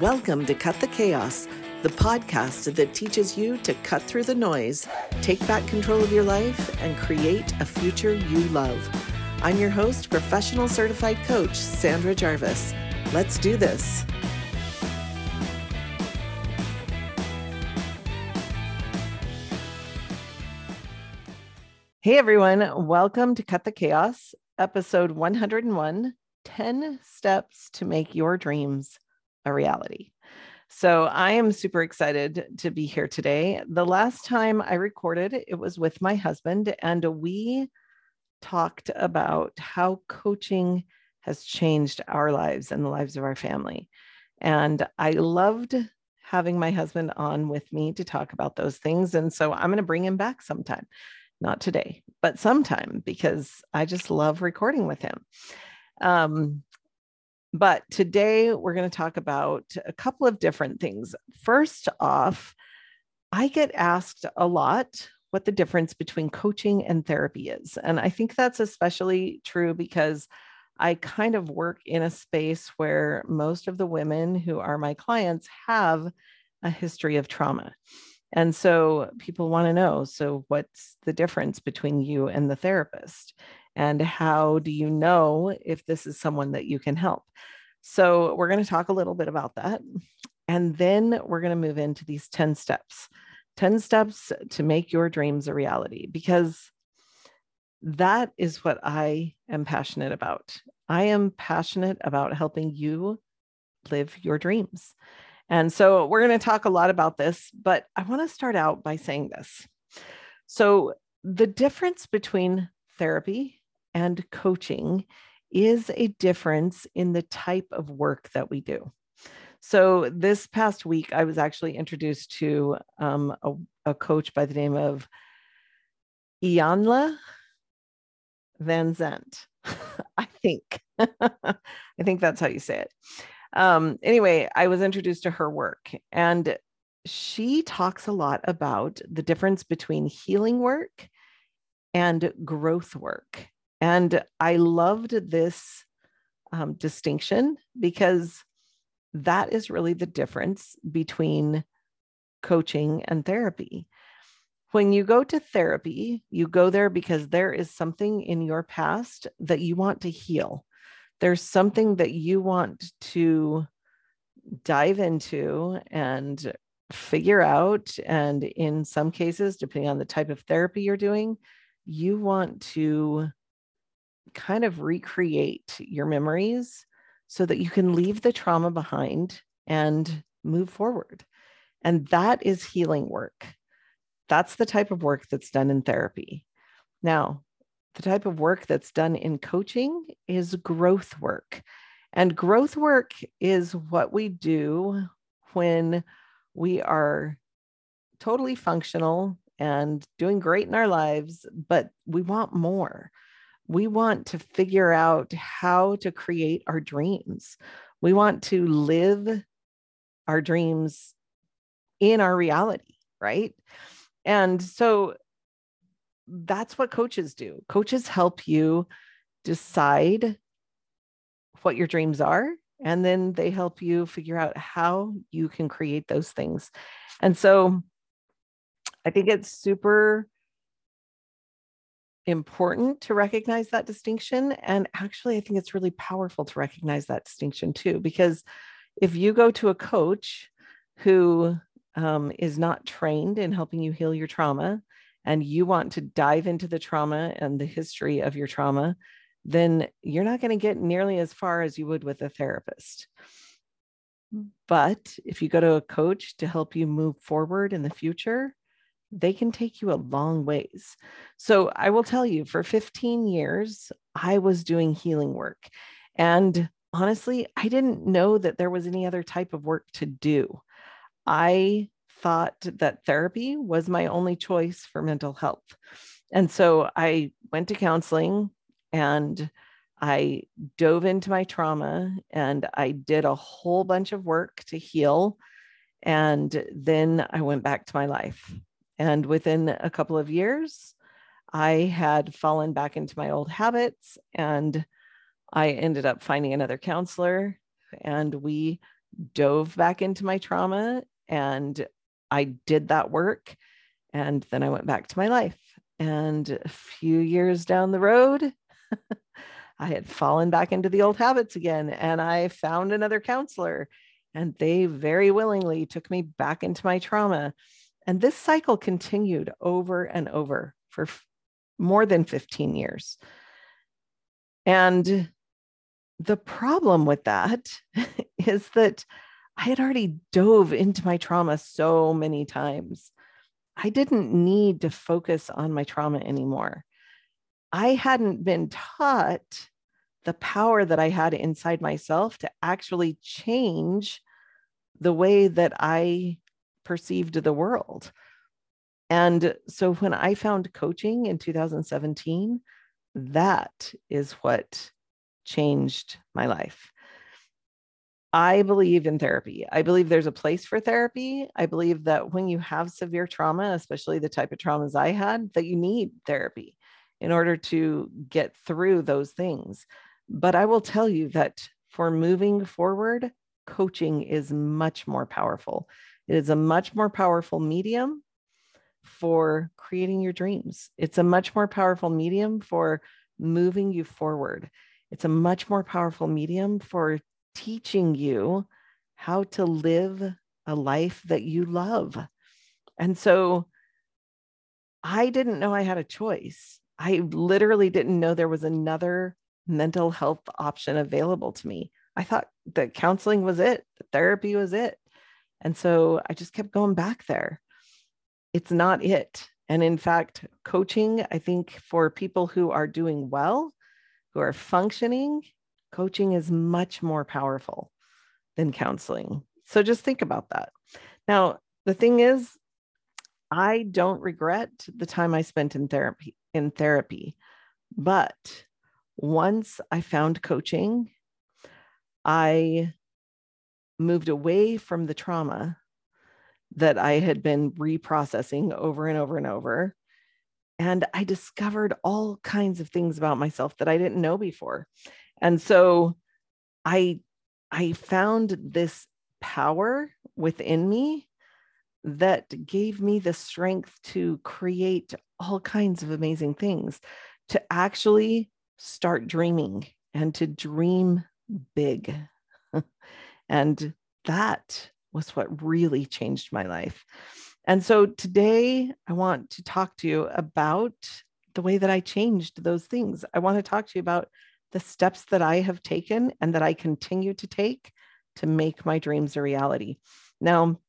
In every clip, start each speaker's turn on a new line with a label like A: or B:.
A: Welcome to Cut the Chaos, the podcast that teaches you to cut through the noise, take back control of your life, and create a future you love. I'm your host, professional certified coach, Sandra Jarvis. Let's do this. Hey everyone, welcome to Cut the Chaos, episode 101 10 Steps to Make Your Dreams a Reality. So I am super excited to be here today. The last time I recorded, it was with my husband, and we talked about how coaching has changed our lives and the lives of our family. And I loved having my husband on with me to talk about those things. And so I'm going to bring him back sometime, not today, but sometime because I just love recording with him. Um, but today we're going to talk about a couple of different things. First off, I get asked a lot what the difference between coaching and therapy is. And I think that's especially true because I kind of work in a space where most of the women who are my clients have a history of trauma. And so people want to know so, what's the difference between you and the therapist? And how do you know if this is someone that you can help? So, we're going to talk a little bit about that. And then we're going to move into these 10 steps 10 steps to make your dreams a reality because that is what I am passionate about. I am passionate about helping you live your dreams. And so we're going to talk a lot about this, but I want to start out by saying this. So, the difference between therapy and coaching is a difference in the type of work that we do. So this past week, I was actually introduced to um, a, a, coach by the name of Ianla Van Zandt. I think. I think that's how you say it. Um, anyway, I was introduced to her work, and she talks a lot about the difference between healing work and growth work. And I loved this um, distinction because that is really the difference between coaching and therapy. When you go to therapy, you go there because there is something in your past that you want to heal. There's something that you want to dive into and figure out. And in some cases, depending on the type of therapy you're doing, you want to kind of recreate your memories so that you can leave the trauma behind and move forward. And that is healing work. That's the type of work that's done in therapy. Now, the type of work that's done in coaching is growth work. And growth work is what we do when we are totally functional and doing great in our lives, but we want more we want to figure out how to create our dreams. We want to live our dreams in our reality, right? And so that's what coaches do. Coaches help you decide what your dreams are, and then they help you figure out how you can create those things. And so I think it's super important to recognize that distinction. And actually, I think it's really powerful to recognize that distinction too, because if you go to a coach who um, is not trained in helping you heal your trauma, and you want to dive into the trauma and the history of your trauma, then you're not going to get nearly as far as you would with a therapist. But if you go to a coach to help you move forward in the future, they can take you a long ways. So I will tell you, for 15 years, I was doing healing work. And honestly, I didn't know that there was any other type of work to do. I thought that therapy was my only choice for mental health. And so I went to counseling and I dove into my trauma and I did a whole bunch of work to heal. And then I went back to my life. And within a couple of years, I had fallen back into my old habits and I ended up finding another counselor and we dove back into my trauma and I did that work. And then I went back to my life. And a few years down the road, I had fallen back into the old habits again. And I found another counselor, and they very willingly took me back into my trauma. And this cycle continued over and over for f- more than 15 years. And the problem with that is that I had already dove into my trauma so many times. I didn't need to focus on my trauma anymore. I hadn't been taught the power that I had inside myself to actually change the way that I perceived the world. And so when I found coaching in 2017, that is what changed my life. I believe in therapy. I believe there's a place for therapy. I believe that when you have severe trauma, especially the type of traumas I had, that you need therapy in order to get through those things. But I will tell you that for moving forward, coaching is much more powerful. It is a much more powerful medium for creating your dreams. It's a much more powerful medium for moving you forward. It's a much more powerful medium for teaching you how to live a life that you love. And so I didn't know I had a choice. I literally didn't know there was another mental health option available to me. I thought that counseling was it, the therapy was it. And so I just kept going back there. It's not it. And in fact, coaching, I think for people who are doing well, who are functioning, coaching is much more powerful than counseling. So just think about that. Now, the thing is, I don't regret the time I spent in therapy in therapy. But once I found coaching, I moved away from the trauma that I had been reprocessing over and over and over. And I discovered all kinds of things about myself that I didn't know before. And so I I found this power within me that gave me the strength to create all kinds of amazing things, to actually start dreaming and to dream big. and that was what really changed my life. And so today I want to talk to you about the way that I changed those things. I want to talk to you about the steps that I have taken and that I continue to take to make my dreams a reality. Now,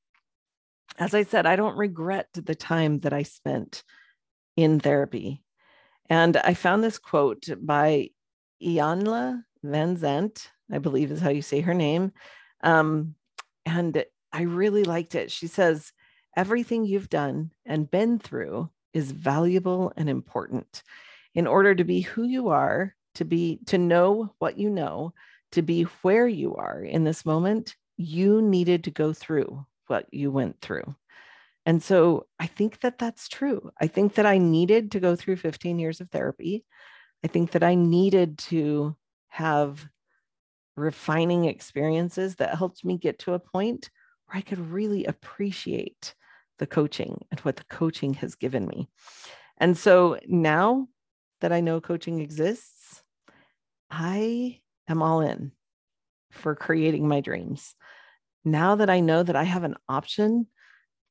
A: as I said, I don't regret the time that I spent in therapy. And I found this quote by Iyanla Van Vanzant, I believe is how you say her name. Um, and I really liked it. She says, Everything you've done and been through is valuable and important. In order to be who you are, to be to know what you know, to be where you are in this moment, you needed to go through what you went through. And so I think that that's true. I think that I needed to go through 15 years of therapy. I think that I needed to have refining experiences that helped me get to a point where I could really appreciate the coaching and what the coaching has given me. And so now that I know coaching exists, I am all in for creating my dreams. Now that I know that I have an option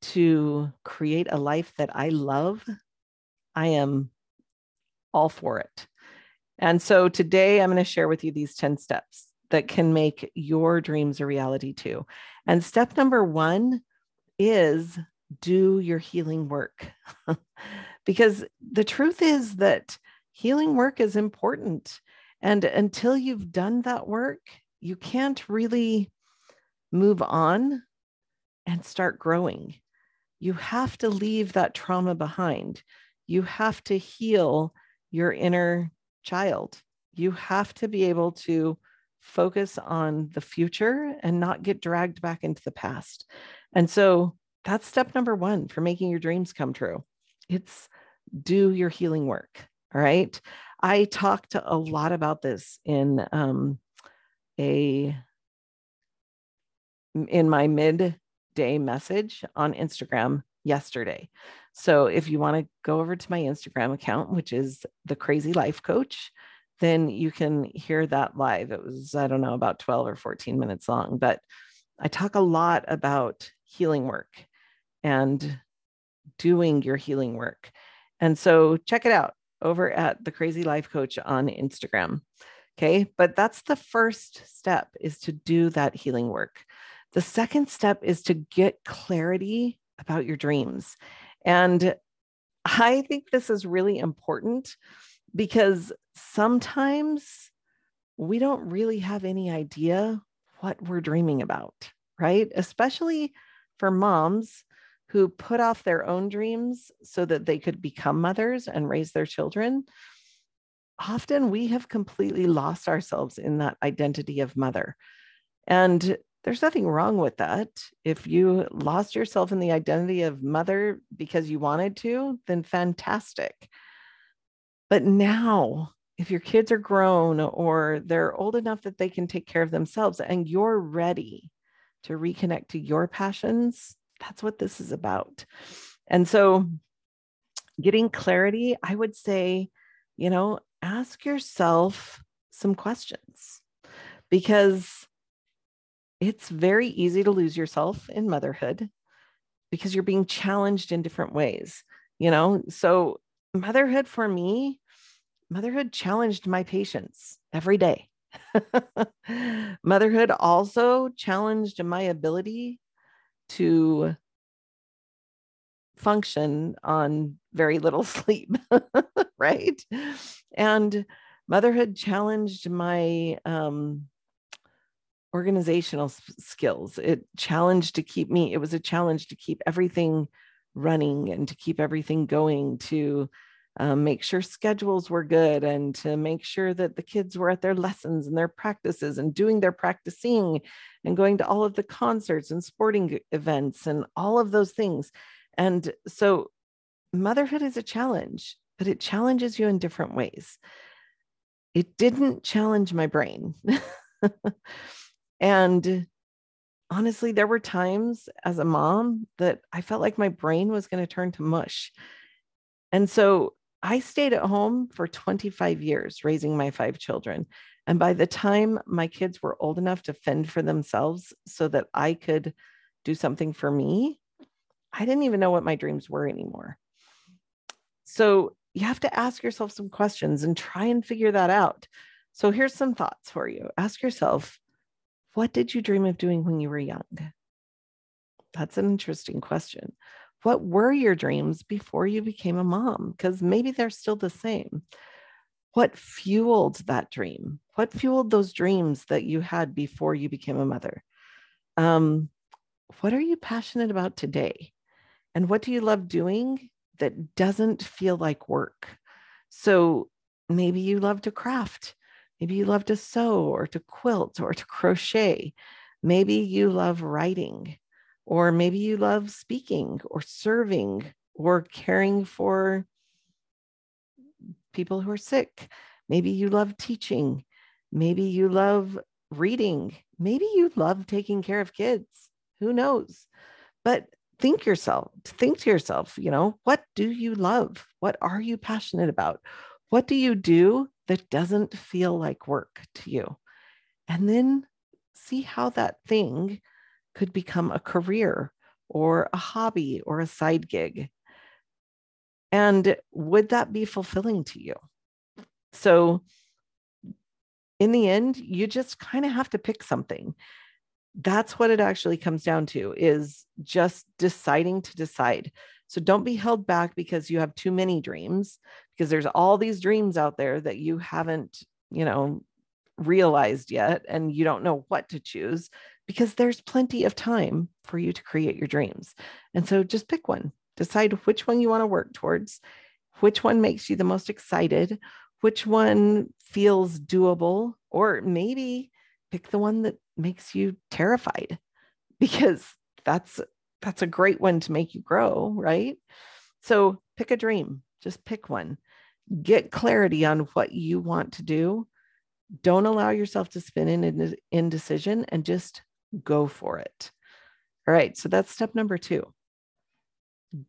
A: to create a life that I love, I am all for it. And so today I'm going to share with you these 10 steps that can make your dreams a reality too. And step number one is do your healing work. because the truth is that healing work is important. And until you've done that work, you can't really move on and start growing. You have to leave that trauma behind. You have to heal your inner child. You have to be able to focus on the future and not get dragged back into the past. And so that's step number one for making your dreams come true. It's do your healing work. All right. I talked a lot about this in um, a in my midday message on Instagram yesterday. So if you want to go over to my Instagram account, which is the Crazy Life Coach, then you can hear that live. It was, I don't know, about 12 or 14 minutes long, but I talk a lot about healing work and doing your healing work. And so check it out over at the Crazy Life Coach on Instagram. Okay. But that's the first step is to do that healing work. The second step is to get clarity about your dreams. And I think this is really important because sometimes we don't really have any idea what we're dreaming about, right? Especially for moms who put off their own dreams so that they could become mothers and raise their children. Often we have completely lost ourselves in that identity of mother. And there's nothing wrong with that. If you lost yourself in the identity of mother because you wanted to, then fantastic. But now, if your kids are grown or they're old enough that they can take care of themselves and you're ready to reconnect to your passions, that's what this is about. And so, getting clarity, I would say, you know, ask yourself some questions because it's very easy to lose yourself in motherhood because you're being challenged in different ways, you know? So, motherhood for me, motherhood challenged my patience every day. motherhood also challenged my ability to function on very little sleep, right? And motherhood challenged my um, organizational skills. It challenged to keep me, it was a challenge to keep everything running and to keep everything going, to um, make sure schedules were good and to make sure that the kids were at their lessons and their practices and doing their practicing and going to all of the concerts and sporting events and all of those things. And so motherhood is a challenge, but it challenges you in different ways. It didn't challenge my brain. And honestly, there were times as a mom that I felt like my brain was going to turn to mush. And so I stayed at home for 25 years raising my five children. And by the time my kids were old enough to fend for themselves so that I could do something for me, I didn't even know what my dreams were anymore. So you have to ask yourself some questions and try and figure that out. So here's some thoughts for you. Ask yourself, what did you dream of doing when you were young? That's an interesting question. What were your dreams before you became a mom? Because maybe they're still the same. What fueled that dream? What fueled those dreams that you had before you became a mother? Um, what are you passionate about today? And what do you love doing that doesn't feel like work? So maybe you love to craft Maybe you love to sew or to quilt or to crochet. Maybe you love writing, or maybe you love speaking or serving or caring for people who are sick. Maybe you love teaching. Maybe you love reading. Maybe you love taking care of kids. Who knows? But think yourself, think to yourself, you know, what do you love? What are you passionate about? What do you do that doesn't feel like work to you. And then see how that thing could become a career or a hobby or a side gig. And would that be fulfilling to you? So, in the end, you just kind of have to pick something. That's what it actually comes down to is just deciding to decide. So don't be held back because you have too many dreams, because there's all these dreams out there that you haven't, you know, realized yet, and you don't know what to choose because there's plenty of time for you to create your dreams. And so just pick one, decide which one you want to work towards, which one makes you the most excited, which one feels doable, or maybe pick the one that makes you terrified because that's that's a great one to make you grow, right? So pick a dream, just pick one. Get clarity on what you want to do. Don't allow yourself to spin in indecision and just go for it. All right. So that's step number two.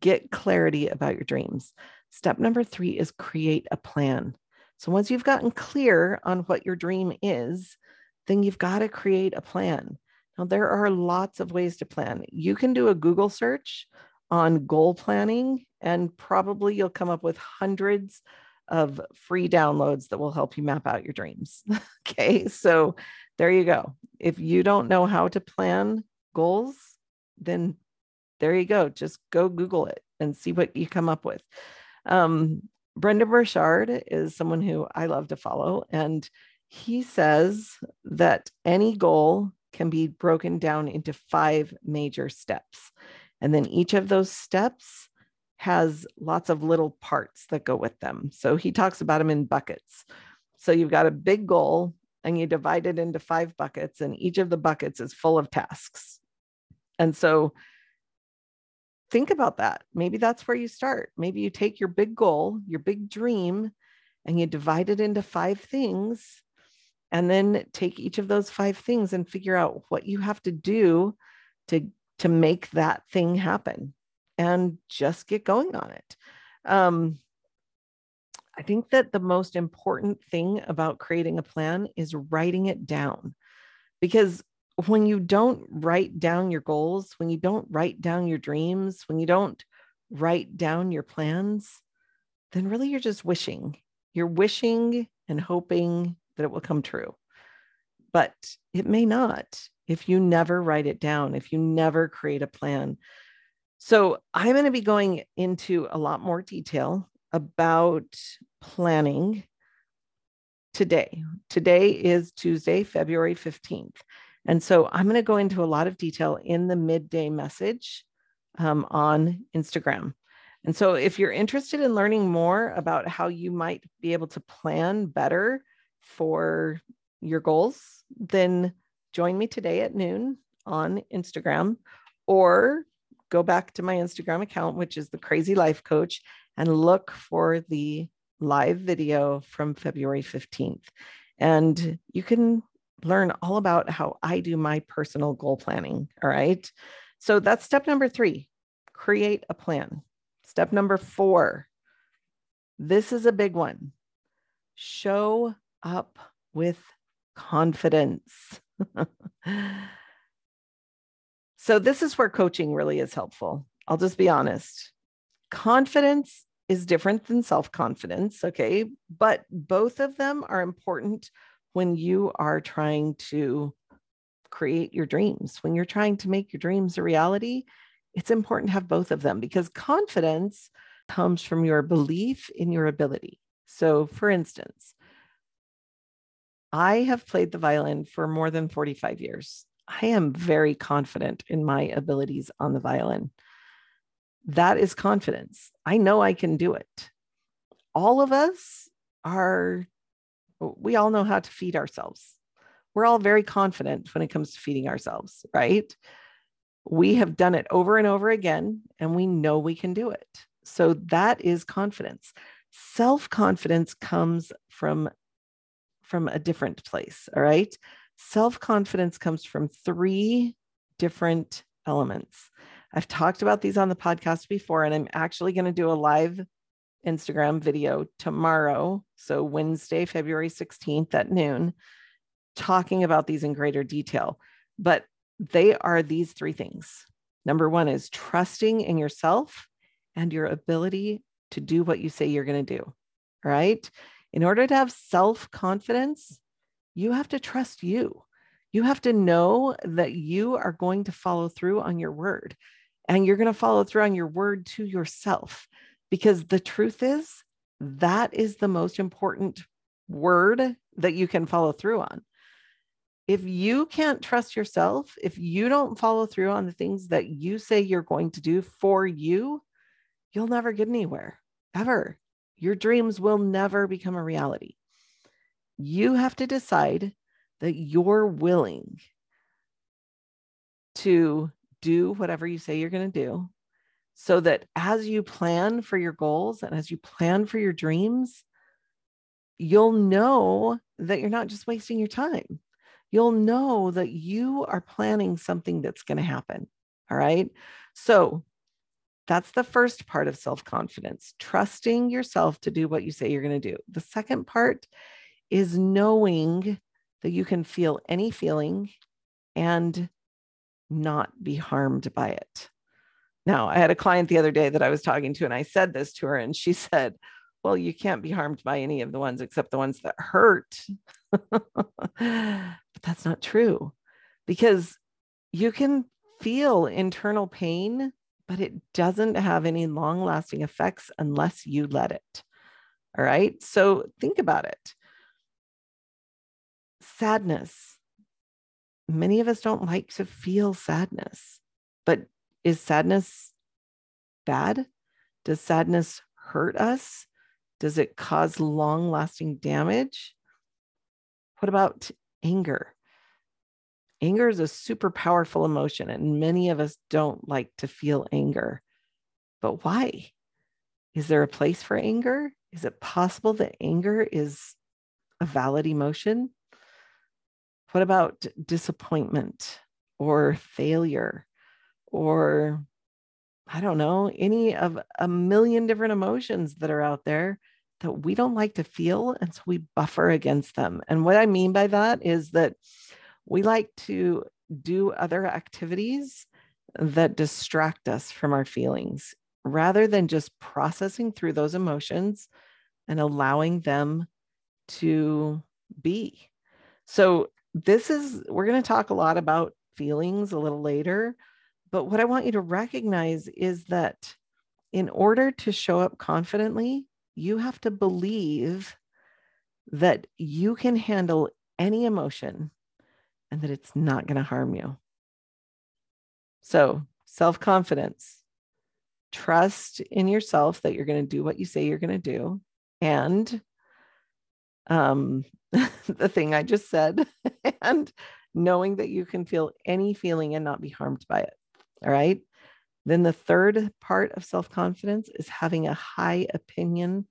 A: Get clarity about your dreams. Step number three is create a plan. So once you've gotten clear on what your dream is, then you've got to create a plan. Now, there are lots of ways to plan. You can do a Google search on goal planning, and probably you'll come up with hundreds of free downloads that will help you map out your dreams. okay, so there you go. If you don't know how to plan goals, then there you go. Just go Google it and see what you come up with. Um, Brendon Burchard is someone who I love to follow, and he says that any goal can be broken down into five major steps. And then each of those steps has lots of little parts that go with them. So he talks about them in buckets. So you've got a big goal and you divide it into five buckets, and each of the buckets is full of tasks. And so think about that. Maybe that's where you start. Maybe you take your big goal, your big dream, and you divide it into five things. And then take each of those five things and figure out what you have to do to, to make that thing happen and just get going on it. Um, I think that the most important thing about creating a plan is writing it down because when you don't write down your goals, when you don't write down your dreams, when you don't write down your plans, then really you're just wishing. You're wishing and hoping that it will come true. But it may not if you never write it down, if you never create a plan. So I'm going to be going into a lot more detail about planning today. Today is Tuesday, February 15th. And so I'm going to go into a lot of detail in the midday message um, on Instagram. And so if you're interested in learning more about how you might be able to plan better for your goals, then join me today at noon on Instagram or go back to my Instagram account, which is the Crazy Life Coach, and look for the live video from February 15th. And you can learn all about how I do my personal goal planning. All right. So that's step number three create a plan. Step number four this is a big one show up with confidence. so, this is where coaching really is helpful. I'll just be honest. Confidence is different than self confidence. Okay. But both of them are important when you are trying to create your dreams, when you're trying to make your dreams a reality, it's important to have both of them because confidence comes from your belief in your ability. So, for instance, I have played the violin for more than 45 years. I am very confident in my abilities on the violin. That is confidence. I know I can do it. All of us are we all know how to feed ourselves. We're all very confident when it comes to feeding ourselves, right? We have done it over and over again, and we know we can do it. So that is confidence. Self confidence comes from from a different place. All right. Self confidence comes from three different elements. I've talked about these on the podcast before, and I'm actually going to do a live Instagram video tomorrow. So, Wednesday, February 16th at noon, talking about these in greater detail. But they are these three things. Number one is trusting in yourself and your ability to do what you say you're going to do. Right. In order to have self confidence, you have to trust you. You have to know that you are going to follow through on your word and you're going to follow through on your word to yourself because the truth is that is the most important word that you can follow through on. If you can't trust yourself, if you don't follow through on the things that you say you're going to do for you, you'll never get anywhere ever. Your dreams will never become a reality. You have to decide that you're willing to do whatever you say you're going to do so that as you plan for your goals and as you plan for your dreams, you'll know that you're not just wasting your time. you'll know that you are planning something that's going to happen. All right. So that's the first part of self confidence, trusting yourself to do what you say you're going to do. The second part is knowing that you can feel any feeling and not be harmed by it. Now, I had a client the other day that I was talking to, and I said this to her, and she said, Well, you can't be harmed by any of the ones except the ones that hurt. but that's not true because you can feel internal pain, but it doesn't have any long lasting effects unless you let it. All right. So think about it sadness. Many of us don't like to feel sadness, but is sadness bad? Does sadness hurt us? Does it cause long lasting damage? What about anger? Anger is a super powerful emotion, and many of us don't like to feel anger. But why? Is there a place for anger? Is it possible that anger is a valid emotion? What about disappointment or failure or I don't know, any of a million different emotions that are out there that we don't like to feel. And so we buffer against them. And what I mean by that is that we like to do other activities that distract us from our feelings rather than just processing through those emotions and allowing them to be. So, this is, we're going to talk a lot about feelings a little later. But what I want you to recognize is that in order to show up confidently, you have to believe that you can handle any emotion and that it's not going to harm you. So, self confidence, trust in yourself that you're going to do what you say you're going to do. And um, the thing I just said, and knowing that you can feel any feeling and not be harmed by it. All right. Then the third part of self confidence is having a high opinion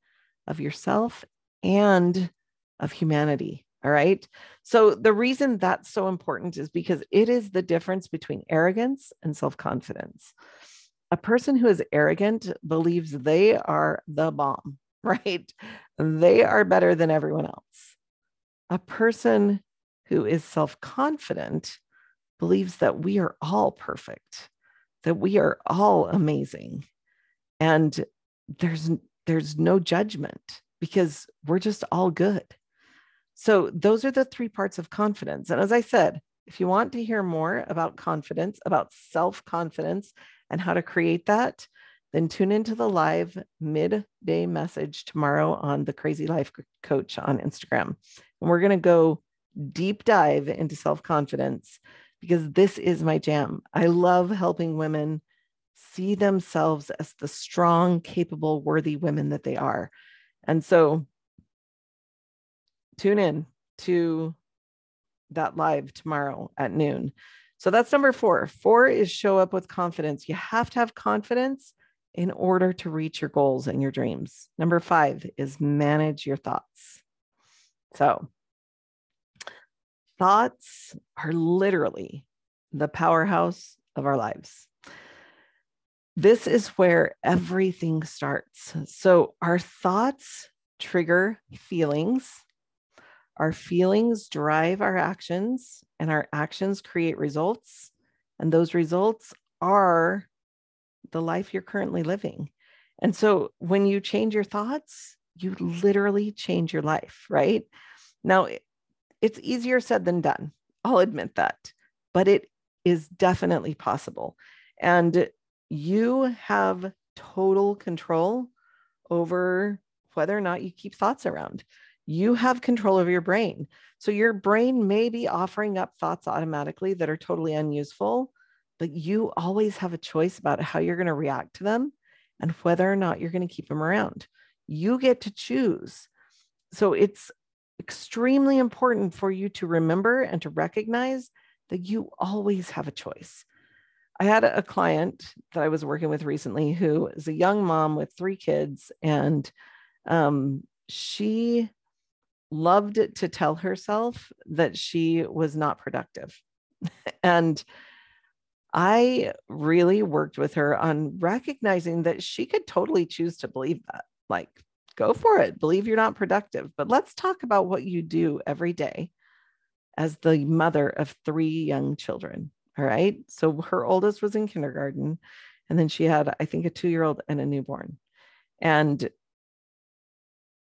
A: of yourself and of humanity. All right. So the reason that's so important is because it is the difference between arrogance and self confidence. A person who is arrogant believes they are the bomb, right? They are better than everyone else. A person who is self confident believes that we are all perfect that we are all amazing. And there's there's no judgment because we're just all good. So those are the three parts of confidence. And as i said if you want to hear more about confidence about self-confidence and how to create that then tune into the live midday message tomorrow on the crazy life coach on instagram and we're going to go deep dive into self-confidence because this is my jam. I love helping women see themselves as the strong, capable, worthy women that they are. And so tune in to that live tomorrow at noon. So that's number four. Four is show up with confidence. You have to have confidence in order to reach your goals and your dreams. Number five is manage your thoughts. So thoughts are literally the powerhouse of our lives. This is where everything starts. So, our thoughts trigger feelings, our feelings drive our actions, and our actions create results. And those results are the life you're currently living. And so, when you change your thoughts, you literally change your life, right? Now, it's easier said than done. I'll admit that, but it is definitely possible. And you have total control over whether or not you keep thoughts around. You have control over your brain. So your brain may be offering up thoughts automatically that are totally unuseful, but you always have a choice about how you're going to react to them and whether or not you're going to keep them around. You get to choose. So it's extremely important for you to remember and to recognize that you always have a choice. I had a client that I was working with recently who is a young mom with three kids, and um, she loved to tell herself that she was not productive. and I really worked with her on recognizing that she could totally choose to believe that. Like, go for it, believe you're not productive. But let's talk about what you do every day as the mother of three young children. All right. So her oldest was in kindergarten, and then she had, I think, a two year old and a newborn. And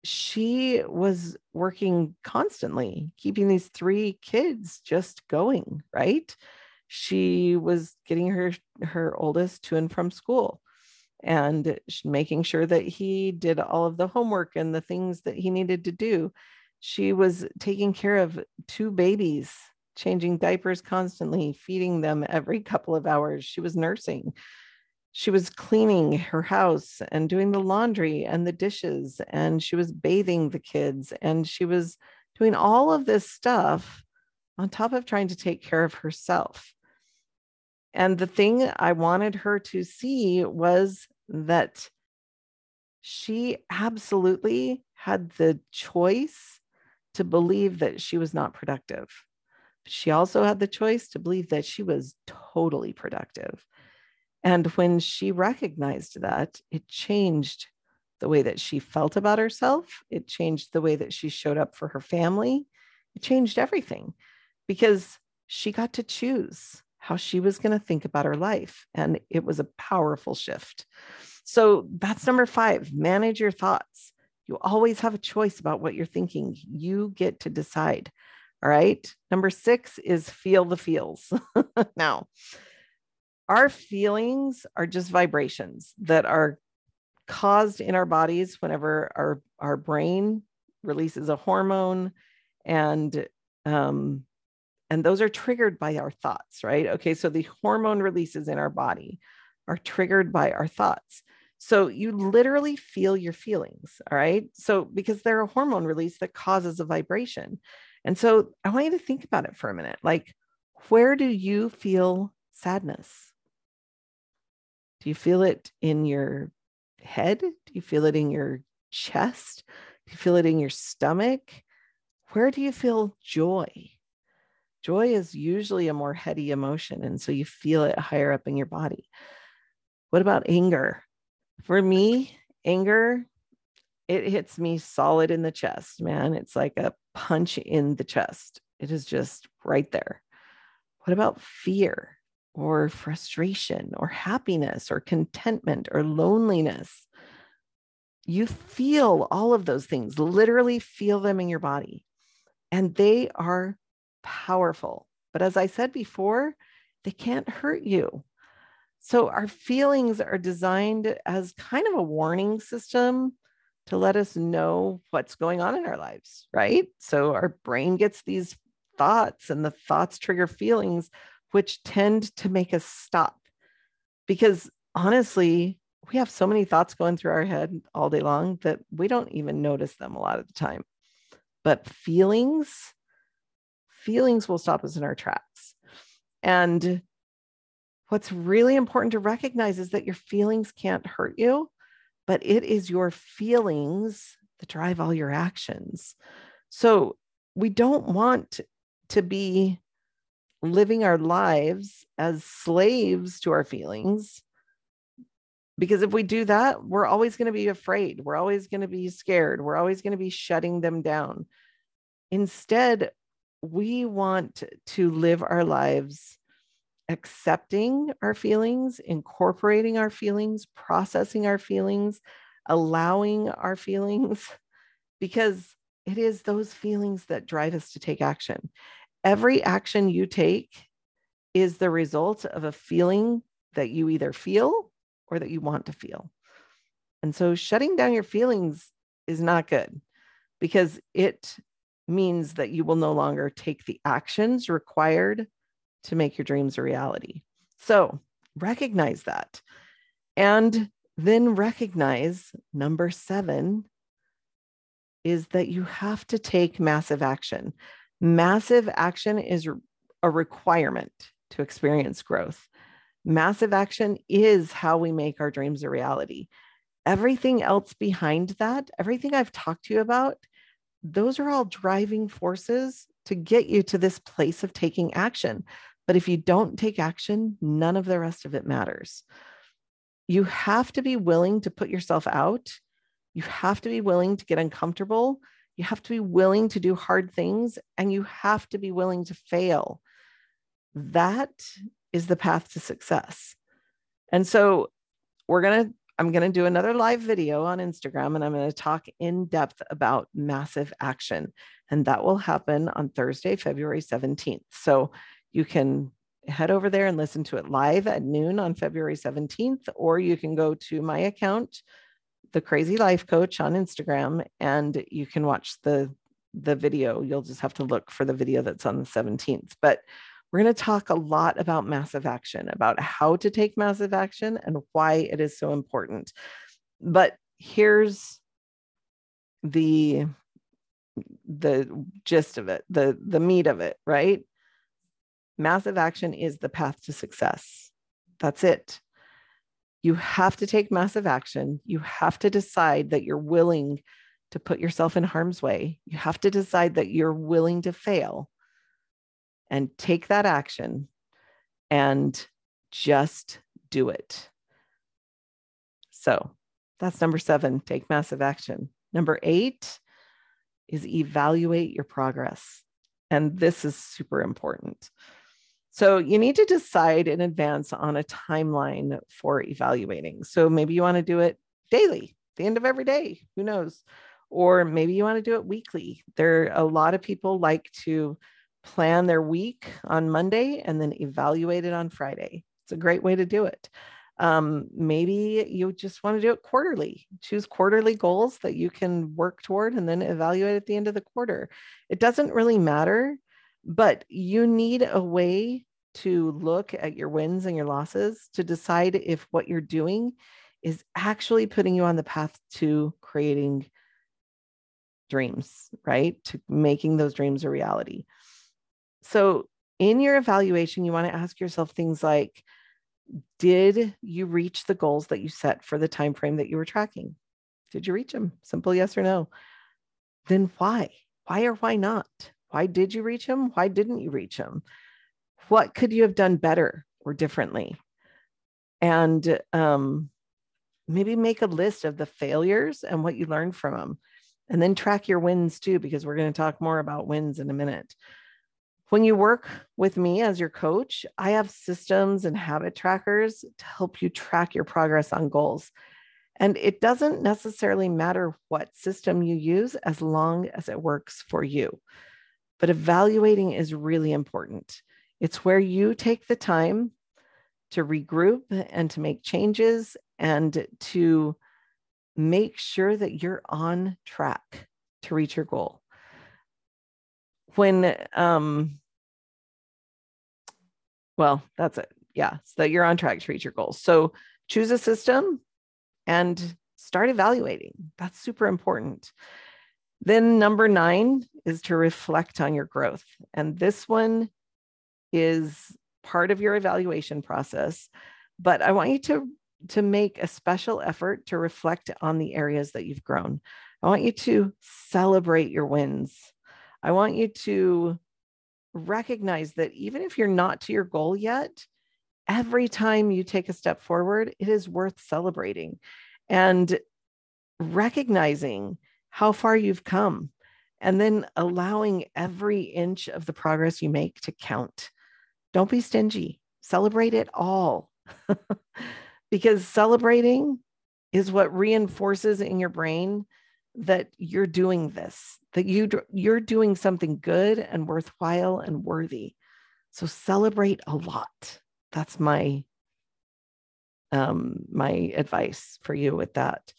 A: she was working constantly, keeping these three kids just going, right? she was getting her her oldest to and from school and making sure that he did all of the homework and the things that he needed to do. She was taking care of two babies changing diapers constantly feeding them every couple of hours. She was nursing. She was cleaning her house and doing the laundry and the dishes and she was bathing the kids and she was doing all of this stuff on top of trying to take care of herself. And the thing I wanted her to see was that she absolutely had the choice to believe that she was not productive. She also had the choice to believe that she was totally productive. And when she recognized that, it changed the way that she felt about herself. It changed the way that she showed up for her family. It changed everything because she got to choose how she was going to think about her life. And it was a powerful shift. So that's number five manage your thoughts. You always have a choice about what you're thinking. You get to decide. All right. Number six is feel the feels. now, our feelings are just vibrations that are caused in our bodies whenever our, our brain releases a hormone and um, and those are triggered by our thoughts, right? Okay, so the hormone releases in our body are triggered by our thoughts. So you literally feel your feelings, all right? So because they're a hormone release that causes a vibration. And so I want you to think about it for a minute. Like, where do you feel sadness? Do you feel it in your head? Do you feel it in your chest? Do you feel it in your stomach? Where do you feel joy? Joy is usually a more heady emotion. And so you feel it higher up in your body. What about anger? For me, anger, it hits me solid in the chest, man. It's like a punch in the chest. It is just right there. What about fear or frustration or happiness or contentment or loneliness? You feel all of those things, literally feel them in your body. And they are powerful. But as I said before, they can't hurt you. So our feelings are designed as kind of a warning system to let us know what's going on in our lives, right? So our brain gets these thoughts, and the thoughts trigger feelings, which tend to make us stop. Because honestly, we have so many thoughts going through our head all day long that we don't even notice them a lot of the time. But feelings, feelings will stop us in our tracks. And what's really important to recognize is that your feelings can't hurt you, but it is your feelings that drive all your actions. So we don't want to be living our lives as slaves to our feelings. Because if we do that, we're always going to be afraid. We're always going to be scared. We're always going to be shutting them down. Instead, we want to live our lives accepting our feelings, incorporating our feelings, processing our feelings, allowing our feelings, because it is those feelings that drive us to take action. Every action you take is the result of a feeling that you either feel or that you want to feel. And so shutting down your feelings is not good because it means that you will no longer take the actions required to make your dreams a reality. So recognize that. And then recognize number seven is that you have to take massive action. Massive action is a requirement to experience growth. Massive action is how we make our dreams a reality. Everything else behind that, everything I've talked to you about, those are all driving forces to get you to this place of taking action. But if you don't take action, none of the rest of it matters. You have to be willing to put yourself out. You have to be willing to get uncomfortable. You have to be willing to do hard things and you have to be willing to fail. That is the path to success. And so we're going to I'm going to do another live video on Instagram and I'm going to talk in depth about massive action. And that will happen on Thursday, February 17th. So you can head over there and listen to it live at noon on February 17th, or you can go to my account, The Crazy Life Coach on Instagram, and you can watch the the video. You'll just have to look for the video that's on the 17th. But we're going to talk a lot about massive action, about how to take massive action and why it is so important. But here's the the gist of it, the the meat of it, right? Massive action is the path to success. That's it. You have to take massive action. You have to decide that you're willing to put yourself in harm's way. You have to decide that you're willing to fail and take that action and just do it. So that's number seven take massive action. Number eight is evaluate your progress. And this is super important. So you need to decide in advance on a timeline for evaluating. So maybe you want to do it daily, the end of every day, who knows? Or maybe you want to do it weekly. There are a lot of people like to plan their week on Monday and then evaluate it on Friday. It's a great way to do it. Um, maybe you just want to do it quarterly. Choose quarterly goals that you can work toward and then evaluate at the end of the quarter. It doesn't really matter, but you need a way to look at your wins and your losses to decide if what you're doing is actually putting you on the path to creating dreams, right? To making those dreams a reality. So, in your evaluation, you want to ask yourself things like Did you reach the goals that you set for the time frame that you were tracking? Did you reach them? Simple yes or no. Then why? Why or why not? Why did you reach them? Why didn't you reach them? What could you have done better or differently? And um, maybe make a list of the failures and what you learned from them. And then track your wins too, because we're going to talk more about wins in a minute. When you work with me as your coach, I have systems and habit trackers to help you track your progress on goals. And it doesn't necessarily matter what system you use as long as it works for you. But evaluating is really important. It's where you take the time to regroup and to make changes and to make sure that you're on track to reach your goal. When um, well, that's it. Yeah. So you're on track to reach your goals. So choose a system and start evaluating. That's super important. Then number nine is to reflect on your growth. And this one is part of your evaluation process. But I want you to, to make a special effort to reflect on the areas that you've grown. I want you to celebrate your wins. I want you to recognize that even if you're not to your goal yet, every time you take a step forward, it is worth celebrating and recognizing how far you've come and then allowing every inch of the progress you make to count. Don't be stingy, celebrate it all because celebrating is what reinforces in your brain that you're doing this, that you you're doing something good and worthwhile and worthy. So celebrate a lot. That's my um my advice for you with that.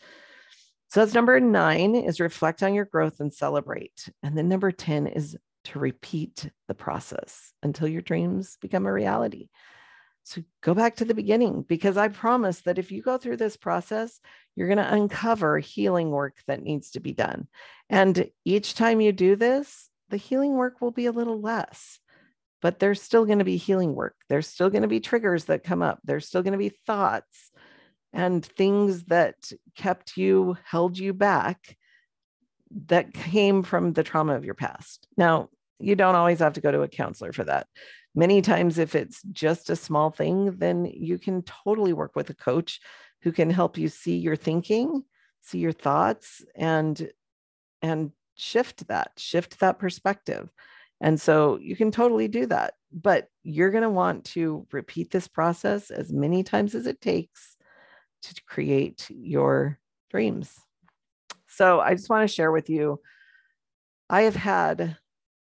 A: So that's number 9 is reflect on your growth and celebrate. And then number 10 is to repeat the process until your dreams become a reality. So go back to the beginning because I promise that if you go through this process, you're going to uncover healing work that needs to be done. And each time you do this, the healing work will be a little less, but there's still going to be healing work. There's still going to be triggers that come up. There's still going to be thoughts and things that kept you, held you back that came from the trauma of your past. Now, you don't always have to go to a counselor for that. Many times, if it's just a small thing, then you can totally work with a coach who can help you see your thinking, see your thoughts, and and shift that, shift that perspective. And so you can totally do that. But you're going to want to repeat this process as many times as it takes to create your dreams. So I just want to share with you I have had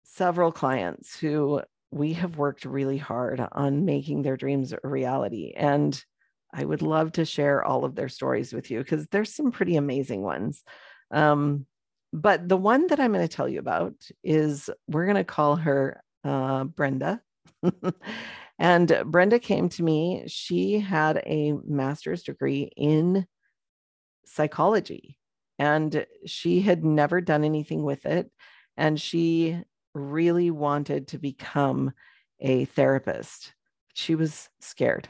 A: several clients who we have worked really hard on making their dreams a reality. And I would love to share all of their stories with you because there's some pretty amazing ones. Um, but the one that I'm going to tell you about is we're going to call her uh, Brenda. and Brenda came to me. She had a master's degree in psychology and she had never done anything with it. And she really wanted to become a therapist. She was scared.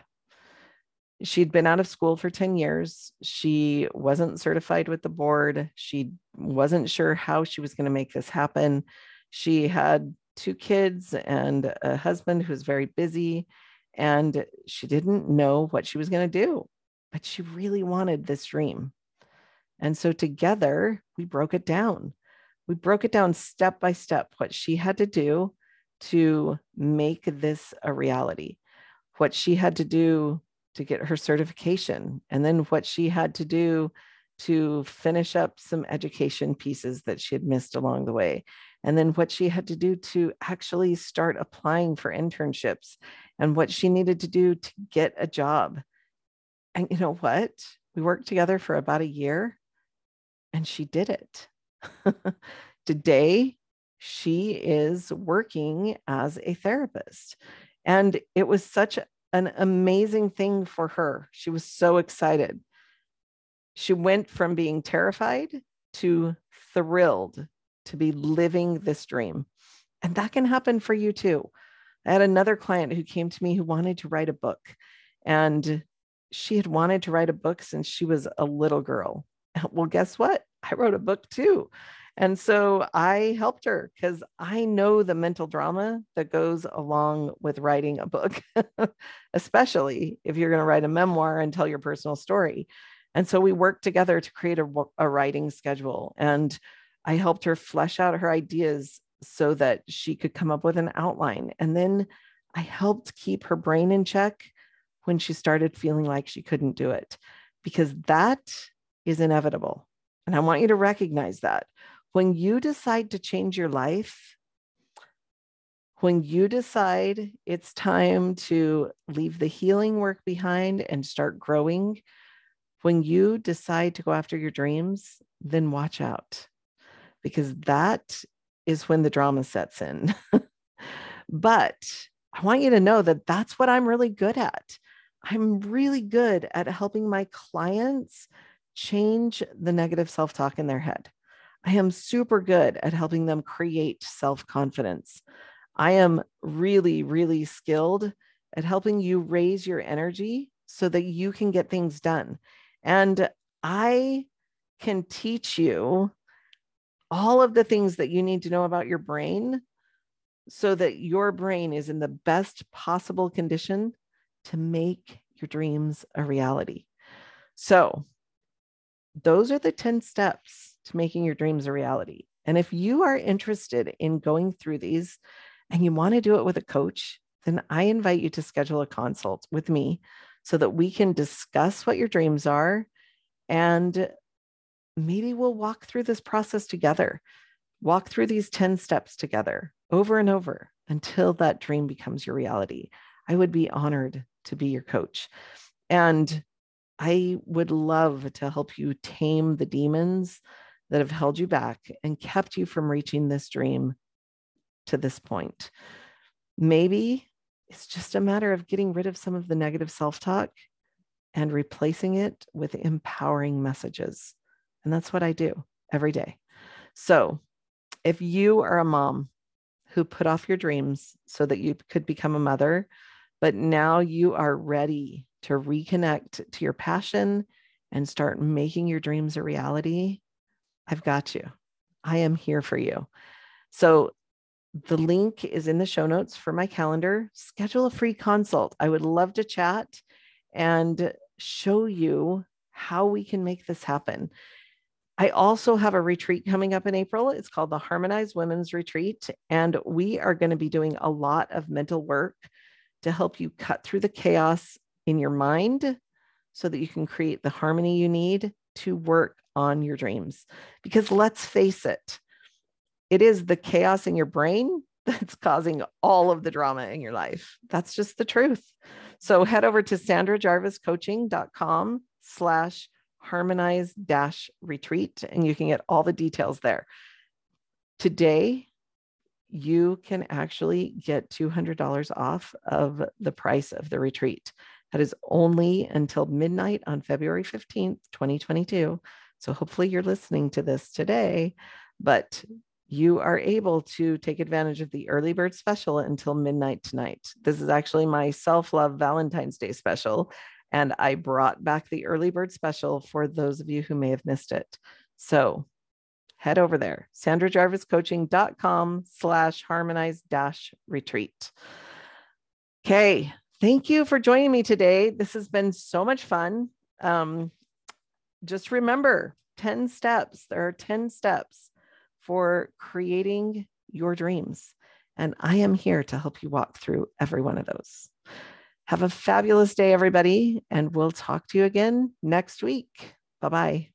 A: She'd been out of school for 10 years. She wasn't certified with the board. She wasn't sure how she was going to make this happen. She had two kids and a husband who was very busy, and she didn't know what she was going to do, but she really wanted this dream. And so together we broke it down. We broke it down step by step what she had to do to make this a reality, what she had to do to get her certification, and then what she had to do to finish up some education pieces that she had missed along the way. And then what she had to do to actually start applying for internships and what she needed to do to get a job. And you know what? We worked together for about a year and she did it. Today, she is working as a therapist. And it was such an amazing thing for her. She was so excited. She went from being terrified to thrilled to be living this dream. And that can happen for you too. I had another client who came to me who wanted to write a book. And she had wanted to write a book since she was a little girl. Well, guess what? I wrote a book too. And so I helped her because I know the mental drama that goes along with writing a book, especially if you're going to write a memoir and tell your personal story. And so we worked together to create a, a writing schedule. And I helped her flesh out her ideas so that she could come up with an outline. And then I helped keep her brain in check when she started feeling like she couldn't do it, because that is inevitable. And I want you to recognize that when you decide to change your life, when you decide it's time to leave the healing work behind and start growing, when you decide to go after your dreams, then watch out because that is when the drama sets in. but I want you to know that that's what I'm really good at. I'm really good at helping my clients change the negative self talk in their head. I am super good at helping them create self confidence. I am really, really skilled at helping you raise your energy so that you can get things done. And I can teach you all of the things that you need to know about your brain so that your brain is in the best possible condition to make your dreams a reality. So, those are the 10 steps to making your dreams a reality. And if you are interested in going through these and you want to do it with a coach, then I invite you to schedule a consult with me so that we can discuss what your dreams are and maybe we'll walk through this process together, walk through these 10 steps together over and over until that dream becomes your reality. I would be honored to be your coach. And I would love to help you tame the demons that have held you back and kept you from reaching this dream to this point. Maybe it's just a matter of getting rid of some of the negative self talk and replacing it with empowering messages. And that's what I do every day. So if you are a mom who put off your dreams so that you could become a mother, but now you are ready to reconnect to your passion and start making your dreams a reality, I've got you. I am here for you. So the link is in the show notes for my calendar. Schedule a free consult. I would love to chat and show you how we can make this happen. I also have a retreat coming up in April. It's called the Harmonize Women's Retreat. And we are going to be doing a lot of mental work to help you cut through the chaos in your mind so that you can create the harmony you need to work on your dreams. Because let's face it, it is the chaos in your brain that's causing all of the drama in your life. That's just the truth. So head over to sandrajarviscoaching.com slash harmonize dash retreat and you can get all the details there. Today, you can actually get $200 off of the price of the retreat. That is only until midnight on February 15th, 2022. So hopefully you're listening to this today, but you are able to take advantage of the early bird special until midnight tonight. This is actually my self love Valentine's Day special. And I brought back the early bird special for those of you who may have missed it. So head over there, sandrajarviscoaching.com slash harmonize dash retreat. Okay. Thank you for joining me today. This has been so much fun. Um, just remember 10 steps. There are 10 steps for creating your dreams. And I am here to help you walk through every one of those. Have a fabulous day, everybody, and we'll talk to you again next week. Bye bye.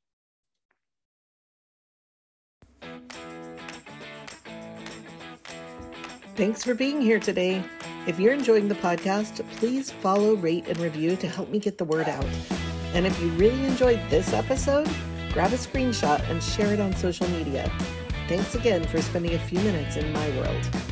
A: Thanks for being here today. If you're enjoying the podcast, please follow, rate, and review to help me get the word out. And if you really enjoyed this episode, grab a screenshot and share it on social media. Thanks again for spending a few minutes in my world.